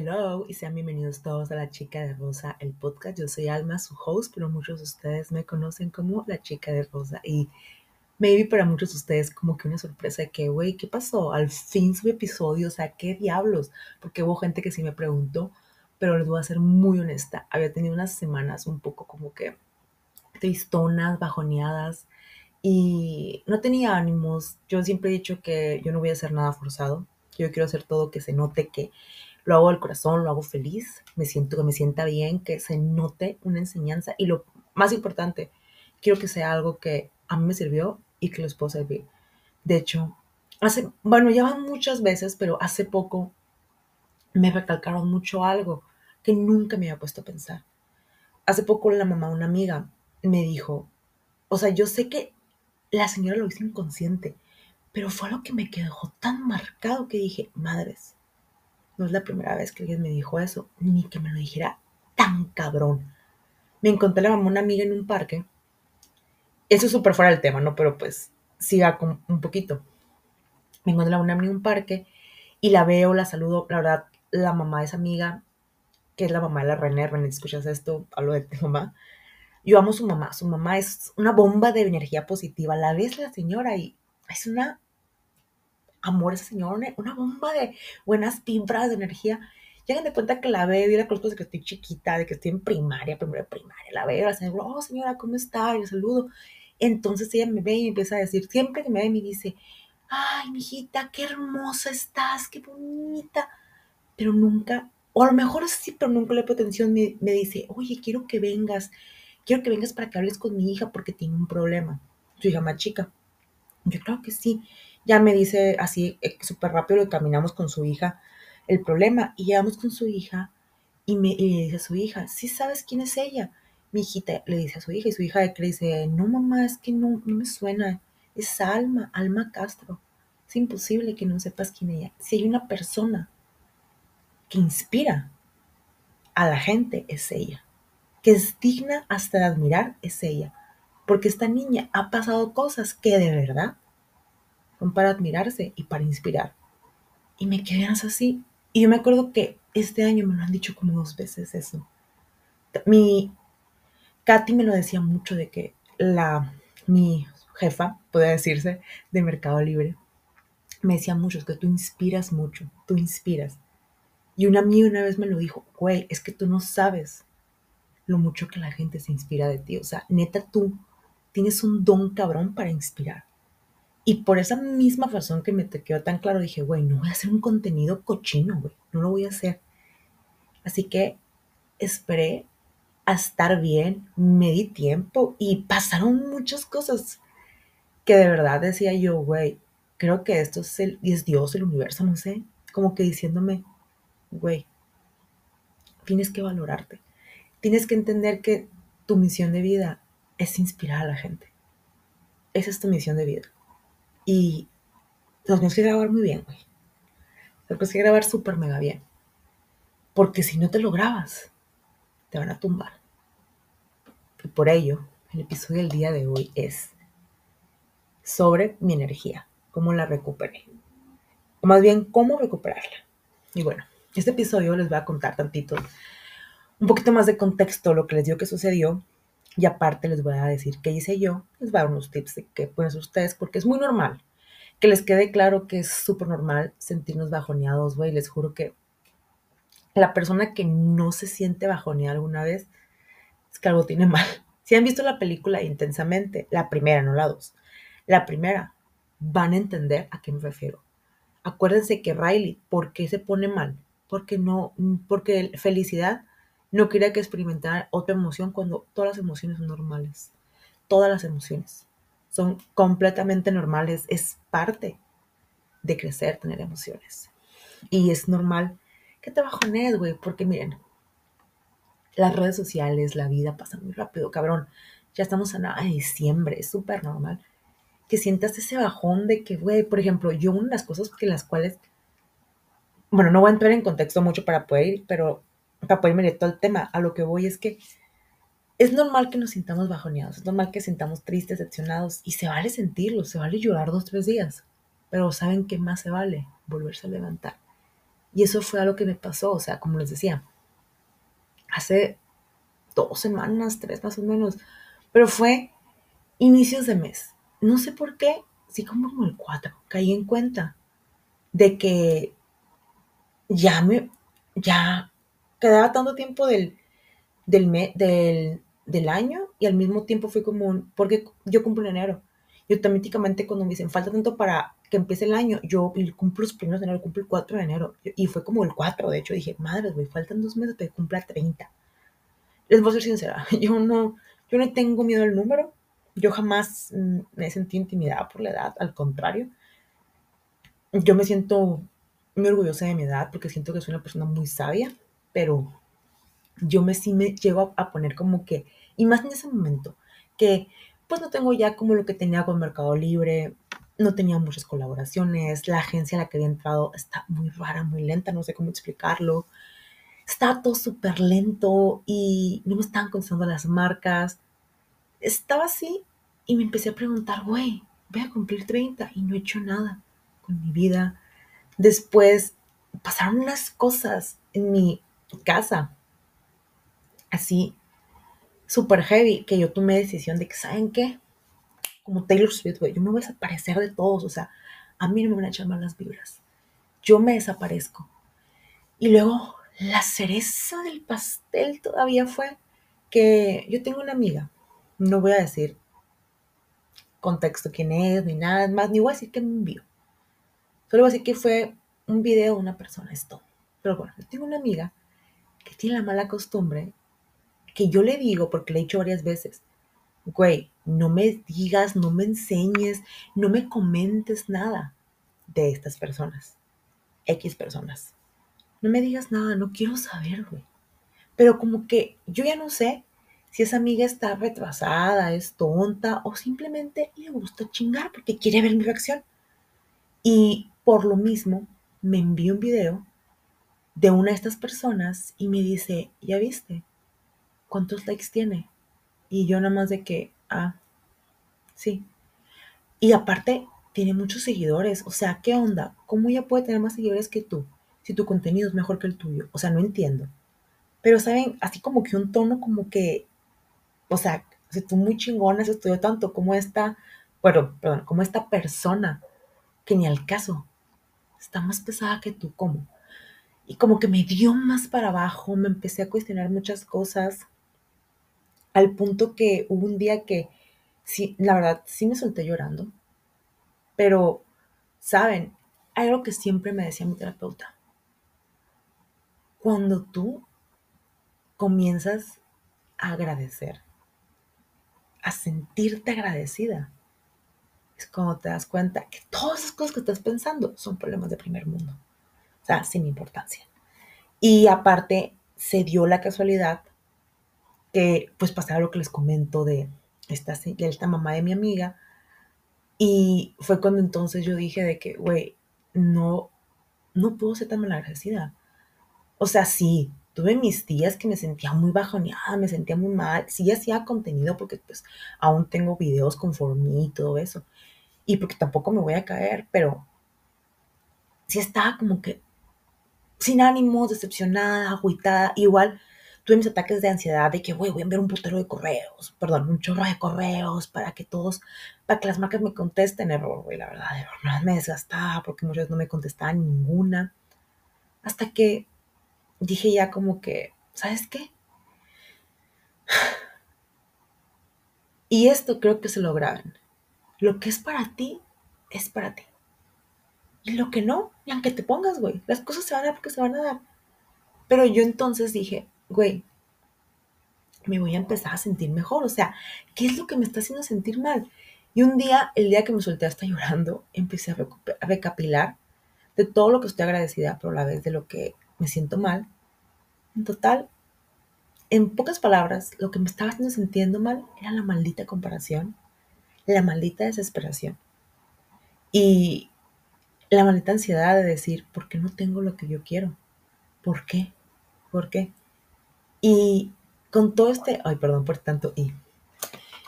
Hello y sean bienvenidos todos a La Chica de Rosa, el podcast. Yo soy Alma, su host, pero muchos de ustedes me conocen como La Chica de Rosa. Y maybe para muchos de ustedes como que una sorpresa de que, güey, ¿qué pasó? Al fin su episodio, o sea, ¿qué diablos? Porque hubo gente que sí me preguntó, pero les voy a ser muy honesta. Había tenido unas semanas un poco como que tristonas, bajoneadas y no tenía ánimos. Yo siempre he dicho que yo no voy a hacer nada forzado. Yo quiero hacer todo que se note que lo hago del corazón, lo hago feliz, me siento que me sienta bien, que se note una enseñanza y lo más importante, quiero que sea algo que a mí me sirvió y que les puedo servir. De hecho, hace, bueno, ya van muchas veces, pero hace poco me recalcaron mucho algo que nunca me había puesto a pensar. Hace poco la mamá una amiga me dijo, o sea, yo sé que la señora lo hizo inconsciente, pero fue algo que me quedó tan marcado que dije, madres, no es la primera vez que alguien me dijo eso, ni que me lo dijera tan cabrón. Me encontré la mamá una amiga en un parque. Eso es súper fuera del tema, ¿no? Pero pues siga con un poquito. Me encontré a una amiga en un parque y la veo, la saludo. La verdad, la mamá de esa amiga, que es la mamá de la René, René, escuchas esto, hablo de tu mamá. Yo amo a su mamá. Su mamá es una bomba de energía positiva. La ves la señora y es una amor ese señor, una bomba de buenas vibras, de energía. Llegan de cuenta que la veo y la conozco de que estoy chiquita, de que estoy en primaria, primero de primaria. La veo, la señora, oh señora, ¿cómo está? Y le saludo. Entonces ella me ve y me empieza a decir, siempre que me ve, me dice, ay, mijita, qué hermosa estás, qué bonita. Pero nunca, o a lo mejor sí, pero nunca le pongo atención, me, me dice, oye, quiero que vengas, quiero que vengas para que hables con mi hija porque tiene un problema. Su hija más chica. Yo creo que sí ya me dice así eh, súper rápido, lo caminamos con su hija el problema y llegamos con su hija y, me, le dice a su hija, ¿sí sabes quién es ella? Mi hijita le dice a su hija y su hija le dice, no mamá, es que no, no me suena, es Alma, Alma Castro. Es imposible que no sepas quién es ella. Si hay una persona que inspira a la gente, es ella. Que es digna hasta de admirar, es ella. Porque esta niña ha pasado cosas que de verdad son para admirarse y para inspirar. Y me quedé así. Y yo me acuerdo que este año me lo han dicho como dos veces eso. Mi Katy me lo decía mucho de que la mi jefa, puede decirse, de Mercado Libre, me decía mucho, es que tú inspiras mucho, tú inspiras. Y una amiga una vez me lo dijo, güey, es que tú no sabes lo mucho que la gente se inspira de ti. O sea, neta, tú tienes un don cabrón para inspirar. Y por esa misma razón que me te quedó tan claro, dije, güey, no voy a hacer un contenido cochino, güey, no lo voy a hacer. Así que esperé a estar bien, me di tiempo y pasaron muchas cosas que de verdad decía yo, güey, creo que esto es, el, es Dios, el universo, no sé, como que diciéndome, güey, tienes que valorarte, tienes que entender que tu misión de vida es inspirar a la gente. Esa es tu misión de vida. Y los tenemos que grabar muy bien, güey. Tenemos que grabar súper mega bien. Porque si no te lo grabas, te van a tumbar. Y por ello, el episodio del día de hoy es sobre mi energía, cómo la recuperé. O más bien, cómo recuperarla. Y bueno, este episodio les voy a contar tantito, un poquito más de contexto, lo que les dio que sucedió y aparte les voy a decir qué hice yo, les voy a dar unos tips de qué pueden hacer ustedes, porque es muy normal. Que les quede claro que es súper normal sentirnos bajoneados, güey. Les juro que la persona que no se siente bajoneada alguna vez es que algo tiene mal. Si han visto la película intensamente, la primera, no la dos, la primera, van a entender a qué me refiero. Acuérdense que Riley, ¿por qué se pone mal? Porque no, porque felicidad no quería que experimentara otra emoción cuando todas las emociones son normales. Todas las emociones son completamente normales. Es parte de crecer, tener emociones. Y es normal que te bajones, güey, porque miren, las redes sociales, la vida pasa muy rápido, cabrón. Ya estamos a nada de diciembre, es súper normal. Que sientas ese bajón de que, güey, por ejemplo, yo una de las cosas que las cuales, bueno, no voy a entrar en contexto mucho para poder ir, pero para poder ir todo el tema, a lo que voy es que es normal que nos sintamos bajoneados, es normal que sintamos tristes, decepcionados, y se vale sentirlo, se vale llorar dos, tres días, pero ¿saben qué más se vale? Volverse a levantar. Y eso fue algo que me pasó, o sea, como les decía, hace dos semanas, tres más o menos, pero fue inicios de mes. No sé por qué, sí como, como el 4, caí en cuenta de que ya me, ya quedaba tanto tiempo del, del, me, del, del año y al mismo tiempo fue como un, porque yo cumplo en enero. Y automáticamente cuando me dicen, falta tanto para que empiece el año, yo cumplo los primeros de enero, cumplo el 4 de enero. Y fue como el 4, de hecho, dije, madre, güey, faltan dos meses para que cumpla 30. Les voy a ser sincera, yo no, yo no tengo miedo al número. Yo jamás mm, me sentí intimidada por la edad, al contrario. Yo me siento muy orgullosa de mi edad porque siento que soy una persona muy sabia, pero yo me sí me llego a, poner como que, y más en ese momento, que pues no tengo ya como lo que tenía con Mercado Libre, no tenía muchas colaboraciones, la agencia a la que había entrado está muy rara, muy lenta, no sé cómo explicarlo. Estaba todo súper lento y no me estaban contestando las marcas. Estaba así y me empecé a preguntar, güey, voy a cumplir 30 y no he hecho nada con mi vida. Después pasaron unas cosas en mi casa, así súper heavy, que yo tomé decisión de que, ¿saben qué? Como Taylor Swift, güey, yo me voy a desaparecer de todos, o sea, a mí no me van a echar malas vibras. Yo me desaparezco. Y luego la cereza del pastel todavía fue que yo tengo una amiga, no voy a decir contexto quién es, ni nada más, ni voy a decir que me envió. Solo voy a decir que fue un video de una persona, esto. Pero bueno, yo tengo una amiga que tiene la mala costumbre que yo le digo, porque le he dicho varias veces, güey, no me digas, no me enseñes, no me comentes nada de estas personas, X personas. No me digas nada, no quiero saber, güey. Pero como que yo ya no sé si esa amiga está retrasada, es tonta o simplemente le gusta chingar porque quiere ver mi reacción. Y por lo mismo me envió un video de una de estas personas y me dice, ¿ya viste? ¿Cuántos likes tiene? Y yo nada más de que, ah, sí. Y aparte, tiene muchos seguidores. O sea, ¿qué onda? ¿Cómo ella puede tener más seguidores que tú? Si tu contenido es mejor que el tuyo. O sea, no entiendo. Pero, ¿saben? Así como que un tono como que, o sea, si tú muy chingona, se estudió tanto como esta, bueno, perdón, como esta persona, que ni al caso, está más pesada que tú, ¿cómo? Y como que me dio más para abajo, me empecé a cuestionar muchas cosas, al punto que hubo un día que, sí, la verdad, sí me solté llorando, pero, ¿saben? Hay algo que siempre me decía mi terapeuta. Cuando tú comienzas a agradecer, a sentirte agradecida, es cuando te das cuenta que todas esas cosas que estás pensando son problemas de primer mundo. O sea, sin importancia. Y aparte, se dio la casualidad que pues pasaba lo que les comento de esta, de esta mamá de mi amiga. Y fue cuando entonces yo dije de que, güey, no, no puedo ser tan malagradecida. O sea, sí, tuve mis días que me sentía muy bajoneada, me sentía muy mal. Sí hacía contenido porque pues aún tengo videos con mí y todo eso. Y porque tampoco me voy a caer, pero sí estaba como que sin ánimos, decepcionada, agüitada. Igual tuve mis ataques de ansiedad de que, güey, voy a enviar un putero de correos, perdón, un chorro de correos para que todos, para que las marcas me contesten. Error, güey, la verdad, error. Me desgastaba porque muchas no me contestaban ninguna. Hasta que dije ya como que, ¿sabes qué? Y esto creo que se lo graben. Lo que es para ti, es para ti. Y lo que no, y aunque te pongas, güey, las cosas se van a dar porque se van a dar. Pero yo entonces dije, güey, me voy a empezar a sentir mejor. O sea, ¿qué es lo que me está haciendo sentir mal? Y un día, el día que me solté hasta llorando, empecé a, a recapilar de todo lo que estoy agradecida, pero a la vez de lo que me siento mal. En total, en pocas palabras, lo que me estaba haciendo sintiendo mal era la maldita comparación, la maldita desesperación y la maldita ansiedad de decir, ¿por qué no tengo lo que yo quiero? ¿Por qué? ¿Por qué? Y con todo este, ay, perdón por tanto y,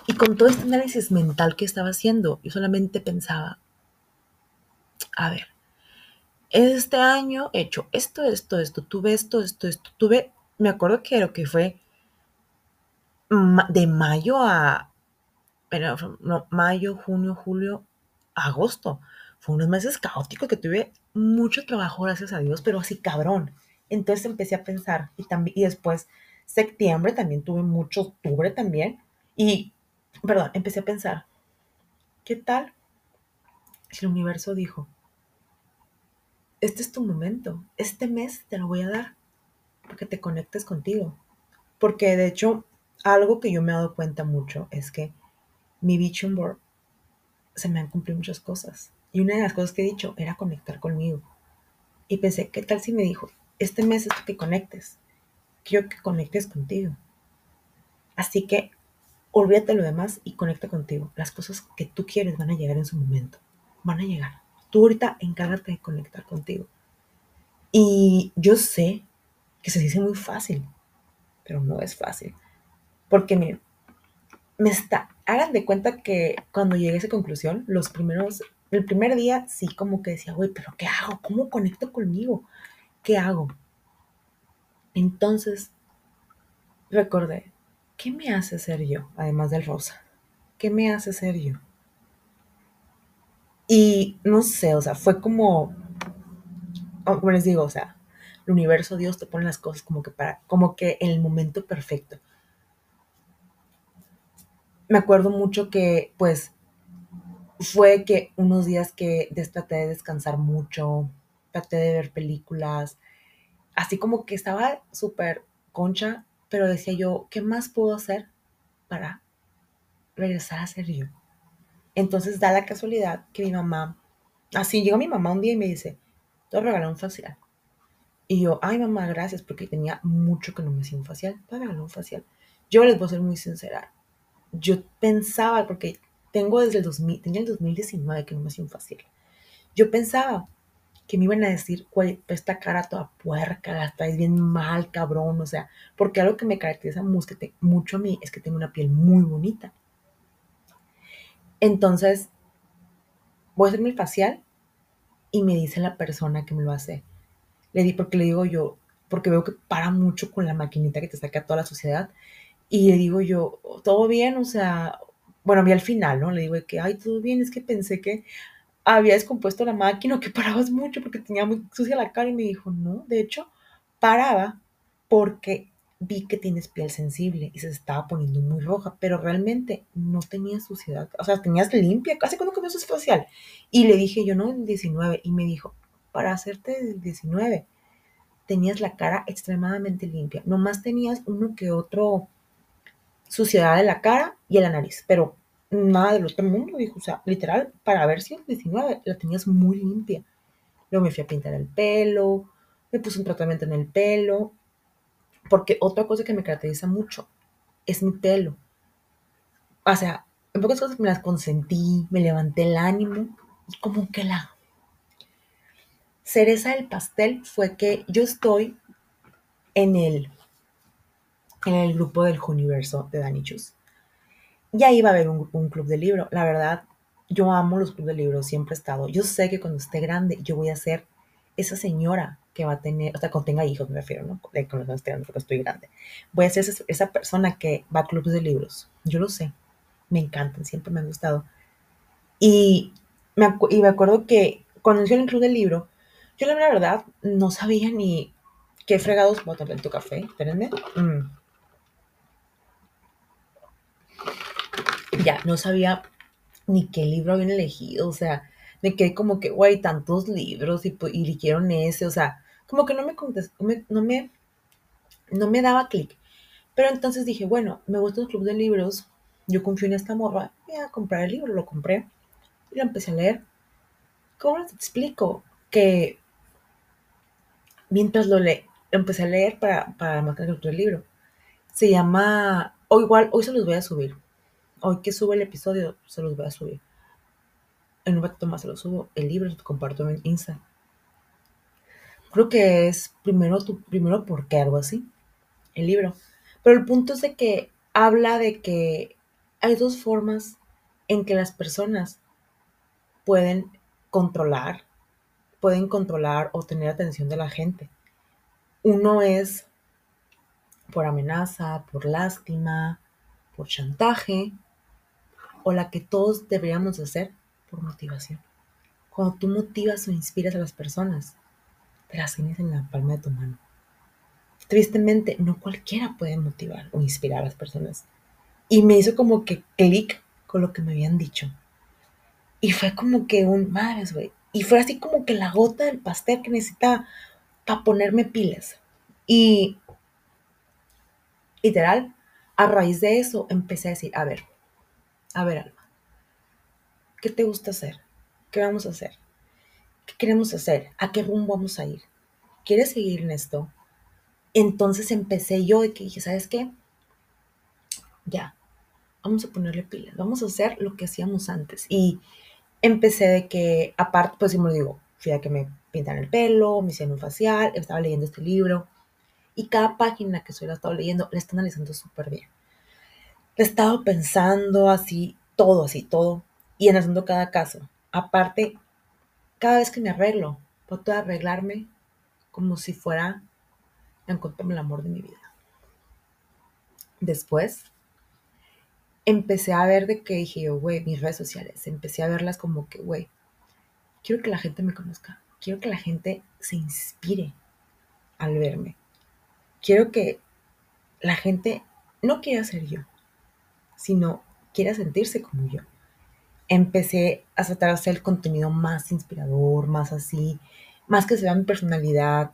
y con todo este análisis mental que estaba haciendo, yo solamente pensaba, a ver, este año he hecho esto, esto, esto, tuve esto, esto, esto, tuve, me acuerdo que lo que fue de mayo a, no, mayo, junio, julio, agosto. Fue unos meses caóticos que tuve mucho trabajo, gracias a Dios, pero así cabrón. Entonces empecé a pensar y, y después septiembre también tuve mucho, octubre también. Y, perdón, empecé a pensar, ¿qué tal si el universo dijo, este es tu momento, este mes te lo voy a dar para que te conectes contigo? Porque de hecho, algo que yo me he dado cuenta mucho es que mi vision board se me han cumplido muchas cosas. Y una de las cosas que he dicho era conectar conmigo. Y pensé, ¿qué tal si me dijo, este mes es que conectes? Quiero que conectes contigo. Así que olvídate lo demás y conecta contigo. Las cosas que tú quieres van a llegar en su momento. Van a llegar. Tú ahorita encárgate de conectar contigo. Y yo sé que se dice muy fácil, pero no es fácil. Porque miren, me está, hagan de cuenta que cuando llegué a esa conclusión, los primeros, el primer día sí como que decía, güey, pero ¿qué hago? ¿Cómo conecto conmigo? ¿Qué hago? Entonces, recordé, ¿qué me hace ser yo, además del rosa? ¿Qué me hace ser yo? Y no sé, o sea, fue como, como les digo, o sea, el universo, Dios te pone las cosas como que para, como que en el momento perfecto me acuerdo mucho que, pues, fue que unos días que traté de descansar mucho, traté de ver películas, así como que estaba súper concha, pero decía yo, ¿qué más puedo hacer para regresar a ser yo? Entonces da la casualidad que mi mamá, así llegó mi mamá un día y me dice, te voy un facial. Y yo, ay mamá, gracias, porque tenía mucho que no me hacía un facial, te voy a regalar un facial. Yo les voy a ser muy sincera, yo pensaba, porque tengo desde el 2000, tenía el 2019 que no me hacía un facial. Yo pensaba que me iban a decir, güey, esta cara toda puerca, la estáis bien mal, cabrón, o sea, porque algo que me caracteriza mucho a mí es que tengo una piel muy bonita. Entonces, voy a hacer mi facial y me dice la persona que me lo hace. Le di porque le digo yo, porque veo que para mucho con la maquinita que te saca toda la suciedad. Y le digo yo, ¿todo bien? O sea, bueno, vi al final, ¿no? Le digo que, ay, todo bien, es que pensé que había descompuesto la máquina o que parabas mucho porque tenía muy sucia la cara y me dijo, no, de hecho, paraba porque vi que tienes piel sensible y se estaba poniendo muy roja, pero realmente no tenía suciedad, o sea, tenías limpia, casi cuando cambió su facial. Y le dije yo, no, el 19, y me dijo, para hacerte el 19, tenías la cara extremadamente limpia, nomás tenías uno que otro suciedad de la cara y en la nariz, pero nada del otro mundo, dijo, o sea, literal, para ver si el 19 la tenías muy limpia. Luego me fui a pintar el pelo, me puse un tratamiento en el pelo, porque otra cosa que me caracteriza mucho es mi pelo. O sea, en pocas cosas me las consentí, me levanté el ánimo como que la cereza del pastel fue que yo estoy en el en el grupo del Universo de Danichus. Y ahí va a haber un, club de libro. La verdad, yo amo los clubes de libros, siempre he estado. Yo sé que cuando esté grande, yo voy a ser esa señora que va a tener, o sea, cuando tenga hijos, me refiero, ¿no? Cuando esté grande, porque estoy grande. Voy a ser esa, persona que va a clubes de libros. Yo lo sé. Me encantan, siempre me han gustado. Y me, y me acuerdo que cuando hice el club del libro, yo la verdad no sabía ni qué fregados voy a tomar tu café. Espérenme. Mm. Ya no sabía ni qué libro habían elegido, o sea, me quedé como que, güey, tantos libros y, y eligieron ese, o sea, como que no me no me, no me daba clic. Pero entonces dije, bueno, me gusta el club de libros, yo confío en esta morra, voy a comprar el libro, lo compré y lo empecé a leer. ¿Cómo te explico? Que mientras lo, le, empecé a leer para, para marcar el libro, se llama, o igual, hoy se los voy a subir, hoy que sube el episodio, se los voy a subir. En un ratito más se los subo. El libro lo comparto en Insta. Creo que es primero tu, primero porque algo así. El libro. Pero el punto es de que habla de que hay dos formas en que las personas pueden controlar pueden controlar o tener atención de la gente. Uno es por amenaza, por lástima, por chantaje, o la que todos deberíamos hacer por motivación. Cuando tú motivas o inspiras a las personas, te las tienes en la palma de tu mano. Tristemente, no cualquiera puede motivar o inspirar a las personas. Y me hizo como que clic con lo que me habían dicho. Y fue como que un, madres, güey. Y fue así como que la gota del pastel que necesitaba para ponerme pilas. Y literal, a raíz de eso empecé a decir, a ver, a ver, Alma, ¿qué te gusta hacer? ¿Qué vamos a hacer? ¿Qué queremos hacer? ¿A qué rumbo vamos a ir? ¿Quieres seguir en esto? Entonces empecé yo y que dije, ¿sabes qué? Ya, vamos a ponerle pilas, vamos a hacer lo que hacíamos antes. Y empecé de que, aparte, pues como digo, fui a que me pintan el pelo, me hicieron un facial, estaba leyendo este libro y cada página que estoy la estado leyendo la está analizando súper bien. He estado pensando así, todo, así, todo, y analizando cada caso. Aparte, cada vez que me arreglo, puedo arreglarme como si fuera encontrarme el amor de mi vida. Después, empecé a ver de que dije yo, güey, mis redes sociales, empecé a verlas como que, güey, quiero que la gente me conozca, quiero que la gente se inspire al verme, quiero que la gente no quiera ser yo, sino quiera sentirse como yo. Empecé a tratar de hacer el contenido más inspirador, más así, más que se vea mi personalidad.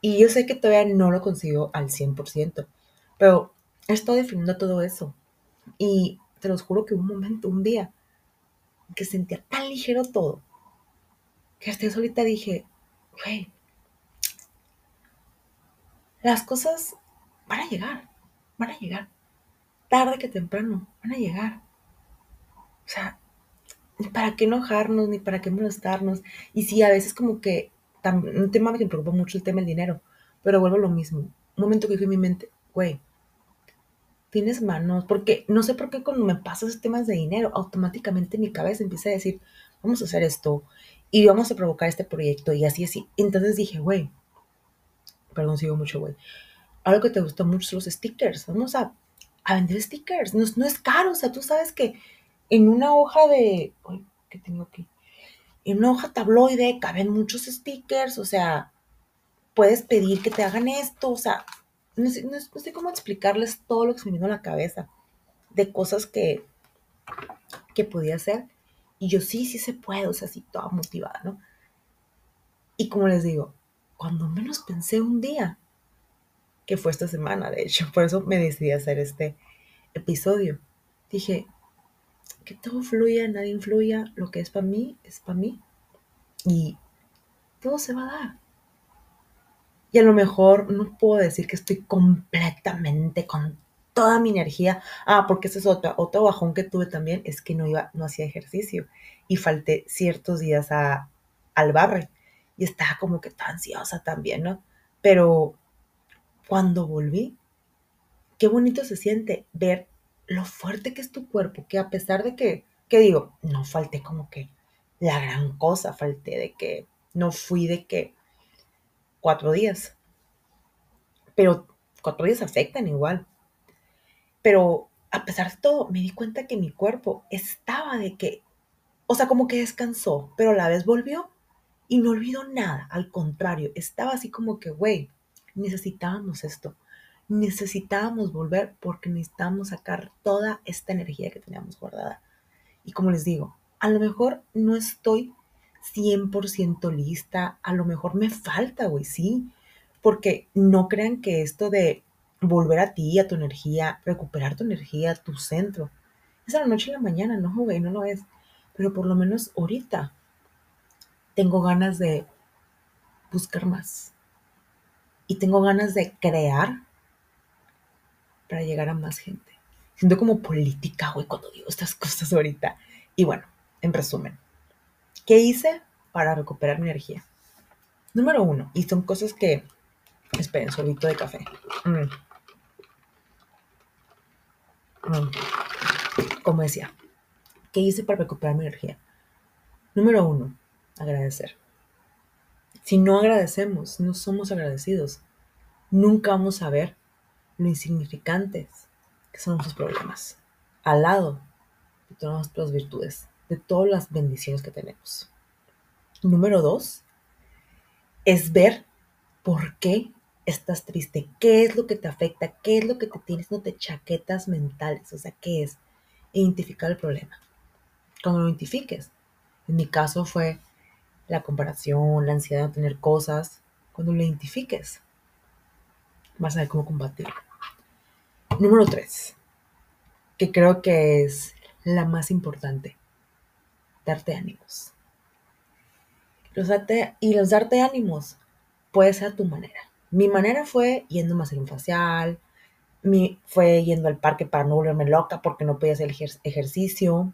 Y yo sé que todavía no lo consigo al 100%, pero estoy definiendo todo eso. Y te los juro que un momento, un día, que sentía tan ligero todo, que hasta yo solita dije, güey, las cosas van a llegar, van a llegar. Tarde que temprano, van a llegar. O sea, ni para qué enojarnos, ni para qué molestarnos. Y sí, a veces como que un tema que me preocupa mucho el tema del dinero, pero vuelvo a lo mismo. Un momento que dije en mi mente, güey, tienes manos, porque no sé por qué cuando me pasas temas de dinero, automáticamente mi cabeza empieza a decir, vamos a hacer esto y vamos a provocar este proyecto y así, así. Entonces dije, güey, perdón, sigo mucho, güey. Algo que te gusta mucho son los stickers. Vamos a, a vender stickers. No, es caro, o sea, tú sabes que en una hoja de, uy, ¿qué tengo aquí? En una hoja tabloide caben muchos stickers, o sea, puedes pedir que te hagan esto, o sea, no sé, cómo explicarles todo lo que se me vino a la cabeza de cosas que, que podía hacer. Y yo sí, sí se puede, o sea, sí, toda motivada, ¿no? Y como les digo, cuando menos pensé un día, que fue esta semana, de hecho, por eso me decidí hacer este episodio. Dije, que todo fluya, nadie influya, lo que es para mí es para mí. Y todo se va a dar. Y a lo mejor no puedo decir que estoy completamente con toda mi energía. Ah, porque ese es otro, otro bajón que tuve también, es que no iba, no hacía ejercicio. Y falté ciertos días a, al barre. Y estaba como que tan ansiosa también, ¿no? Pero cuando volví, qué bonito se siente ver lo fuerte que es tu cuerpo, que a pesar de que, ¿qué digo? No falté como que la gran cosa, falté de que no fui de que cuatro días. Pero cuatro días afectan igual. Pero a pesar de todo, me di cuenta que mi cuerpo estaba de que, o sea, como que descansó, pero a la vez volvió y no olvidó nada. Al contrario, estaba así como que, güey, necesitábamos esto. Necesitábamos volver porque necesitábamos sacar toda esta energía que teníamos guardada. Y como les digo, a lo mejor no estoy 100% lista, a lo mejor me falta, güey, sí, porque no crean que esto de volver a ti, a tu energía, recuperar tu energía, tu centro, es a la noche y la mañana, no, güey, no lo es, pero por lo menos ahorita tengo ganas de buscar más y tengo ganas de crear para llegar a más gente. Siento como política, güey, cuando digo estas cosas ahorita. Y bueno, en resumen, ¿Qué hice para recuperar mi energía? Número uno, y son cosas que... Esperen, sorbito de café. Mm. Mm. Como decía, ¿qué hice para recuperar mi energía? Número uno, agradecer. Si no agradecemos, no somos agradecidos, nunca vamos a ver lo insignificantes que son nuestros problemas, al lado de todas nuestras virtudes, de todas las bendiciones que tenemos. Número dos, es ver por qué estás triste, qué es lo que te afecta, qué es lo que te tienes, no te chaquetas mentales, o sea, qué es identificar el problema. Cuando lo identifiques, en mi caso fue la comparación, la ansiedad de tener cosas, cuando lo identifiques, vas a ver cómo combatirlo. Número tres, que creo que es la más importante, darte ánimos. Los darte, y los darte ánimos puede ser a tu manera. Mi manera fue yendo a hacer facial, mi, fue yendo al parque para no volverme loca porque no podía hacer ejercicio,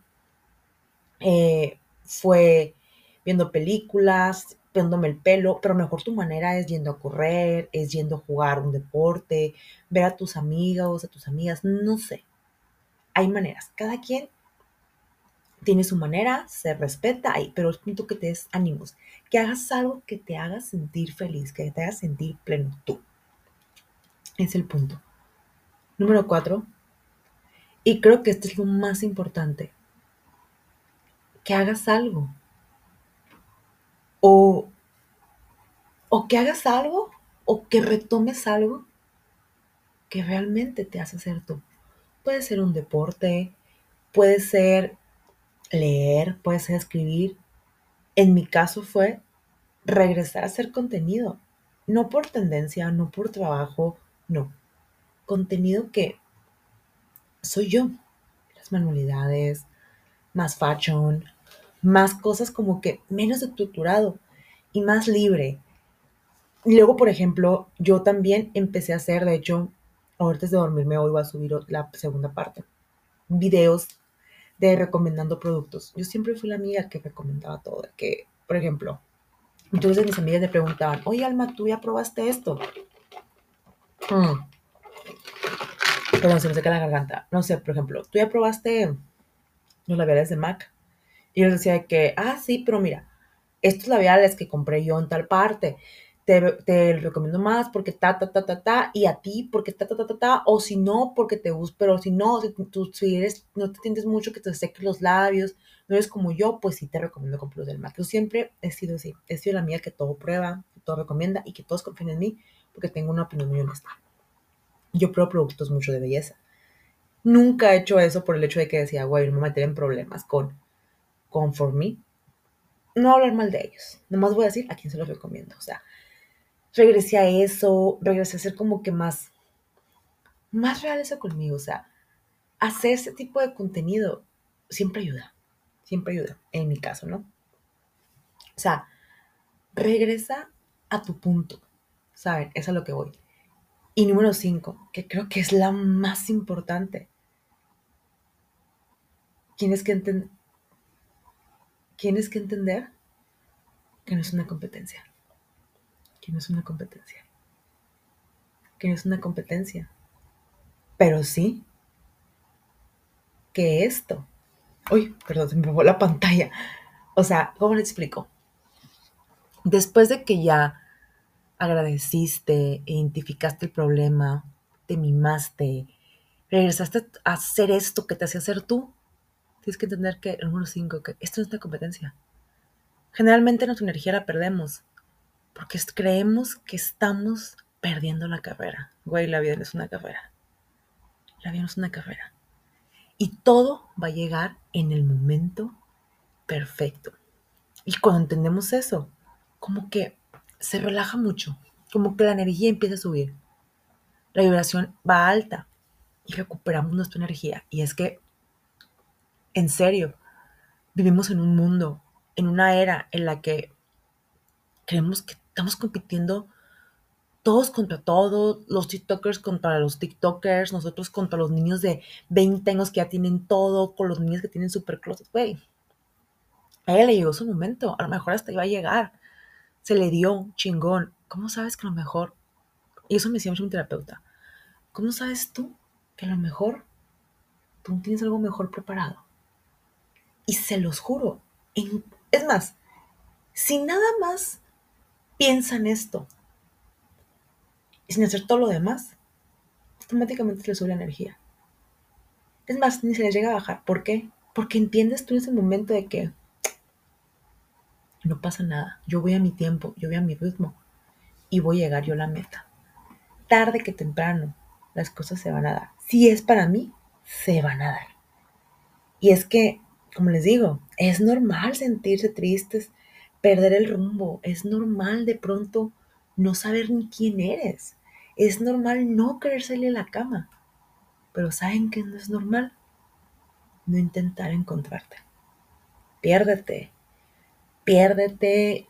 eh, fue viendo películas, viéndome el pelo, pero mejor tu manera es yendo a correr, es yendo a jugar un deporte, ver a tus amigos, a tus amigas, no sé. Hay maneras. Cada quien tiene su manera, se respeta pero es punto que te des ánimos, que hagas algo que te haga sentir feliz, que te haga sentir pleno tú. Es el punto. Número cuatro, y creo que este es lo más importante, que hagas algo. O, o que hagas algo o que retomes algo que realmente te hace ser tú. Puede ser un deporte, puede ser leer, puede ser escribir. En mi caso fue regresar a hacer contenido. No por tendencia, no por trabajo, no. Contenido que soy yo. Las manualidades, más fashion, más cosas como que menos estructurado y más libre. Y luego, por ejemplo, yo también empecé a hacer, de hecho, antes de dormirme hoy voy a subir la segunda parte, videos de recomendando productos. Yo siempre fui la amiga que recomendaba todo, que, por ejemplo, entonces mis amigas me preguntaban, oye Alma, ¿tú ya probaste esto? Hmm. Perdón, se me seca la garganta. No sé, por ejemplo, ¿tú ya probaste los labiales de MAC? Y yo decía que, ah, sí, pero mira, estos labiales que compré yo en tal parte, te, te recomiendo más porque ta, ta, ta, ta, ta, y a ti porque ta, ta, ta, ta, ta, o si no, porque te gusta, pero si no, si tú si eres, no te sientes mucho que te seques los labios, no eres como yo, pues sí te recomiendo comprar del MAC. Yo siempre he sido así, he sido la mía que todo prueba, que todo recomienda y que todos confíen en mí porque tengo una opinión muy honesta. Yo pruebo productos mucho de belleza. Nunca he hecho eso por el hecho de que decía, güey, no me meter problemas con Me, no hablar mal de ellos. Nomás voy a decir a quién se los recomiendo. O sea, regresé a eso, regresé a ser como que más, más real eso conmigo. O sea, hacer ese tipo de contenido siempre ayuda. Siempre ayuda, en mi caso, ¿no? O sea, regresa a tu punto. ¿Saben? Eso es a lo que voy. Y número cinco, que creo que es la más importante. Tienes que entender tienes que entender que no es una competencia. Que no es una competencia. Que no es una competencia. Pero sí que esto. Uy, perdón, se me fue la pantalla. O sea, ¿cómo le explico? Después de que ya agradeciste, identificaste el problema, te mimaste, regresaste a hacer esto que te hacía hacer tú, tienes que entender que el número 5, que esto no es una competencia. Generalmente nuestra energía la perdemos porque creemos que estamos perdiendo la carrera. Güey, la vida no es una carrera. La vida no es una carrera. Y todo va a llegar en el momento perfecto. Y cuando entendemos eso, como que se relaja mucho, como que la energía empieza a subir. La vibración va alta y recuperamos nuestra energía. Y es que en serio, vivimos en un mundo, en una era en la que creemos que estamos compitiendo todos contra todos, los TikTokers contra los TikTokers, nosotros contra los niños de 20 años que ya tienen todo, con los niños que tienen super closets, güey. A ella le llegó su momento, a lo mejor hasta iba a llegar. Se le dio chingón. ¿Cómo sabes que a lo mejor, y eso me decía mucho mi terapeuta, ¿cómo sabes tú que a lo mejor tú tienes algo mejor preparado? Y se los juro, es más, si nada más piensa en esto. Sin hacer todo lo demás, automáticamente se le sube la energía. Es más, ni se les llega a bajar. ¿Por qué? Porque entiendes tú en ese momento de que no pasa nada. Yo voy a mi tiempo, yo voy a mi ritmo y voy a llegar yo a la meta. Tarde que temprano, las cosas se van a dar. Si es para mí, se van a dar. Y es que, como les digo, es normal sentirse tristes, perder el rumbo. Es normal de pronto no saber ni quién eres. Es normal no querer salir la cama. Pero ¿saben qué no es normal? No intentar encontrarte. Piérdete. Piérdete.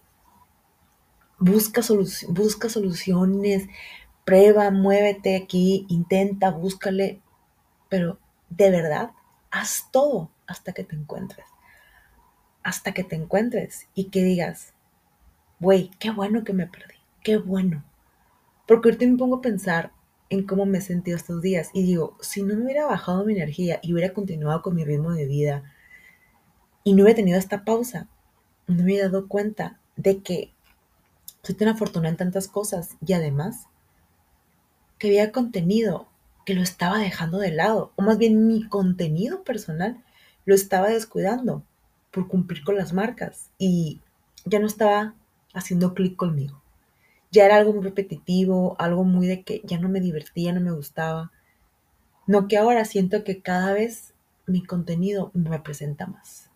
Busca, busca soluciones. Prueba, muévete aquí, intenta, búscale. Pero de verdad, haz todo hasta que te encuentres. Hasta que te encuentres y que digas, güey, qué bueno que me perdí. Qué bueno. Porque ahorita me pongo a pensar en cómo me he sentido estos días y digo, si no me hubiera bajado mi energía y hubiera continuado con mi ritmo de vida y no hubiera tenido esta pausa, no me hubiera dado cuenta de que soy tan afortunada en tantas cosas y además que había contenido que lo estaba dejando de lado, o más bien mi contenido personal lo estaba descuidando por cumplir con las marcas y ya no estaba haciendo clic conmigo ya era algo muy repetitivo, algo muy de que ya no me divertía, no me gustaba. No que ahora siento que cada vez mi contenido me representa más.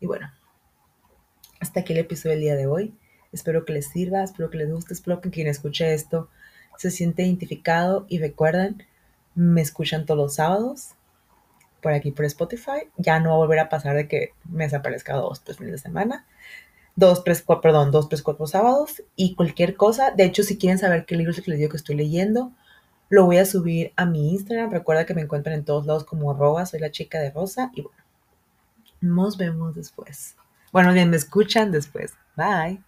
Y bueno, hasta aquí el episodio del día de hoy. Espero que les sirva, espero que les guste, espero que quien escuche esto se siente identificado y recuerden, me escuchan todos los sábados por aquí por Spotify. Ya no va a volver a pasar de que me desaparezca dos, tres fines de semana dos, tres, cuatro, dos, tres, cuatro sábados y cualquier cosa. De hecho, si quieren saber qué libro es el que les digo que estoy leyendo, lo voy a subir a mi Instagram. Recuerda que me encuentran en todos lados como arroba, soy la chica de rosa. Y bueno, nos vemos después. Bueno, bien, me escuchan después. Bye.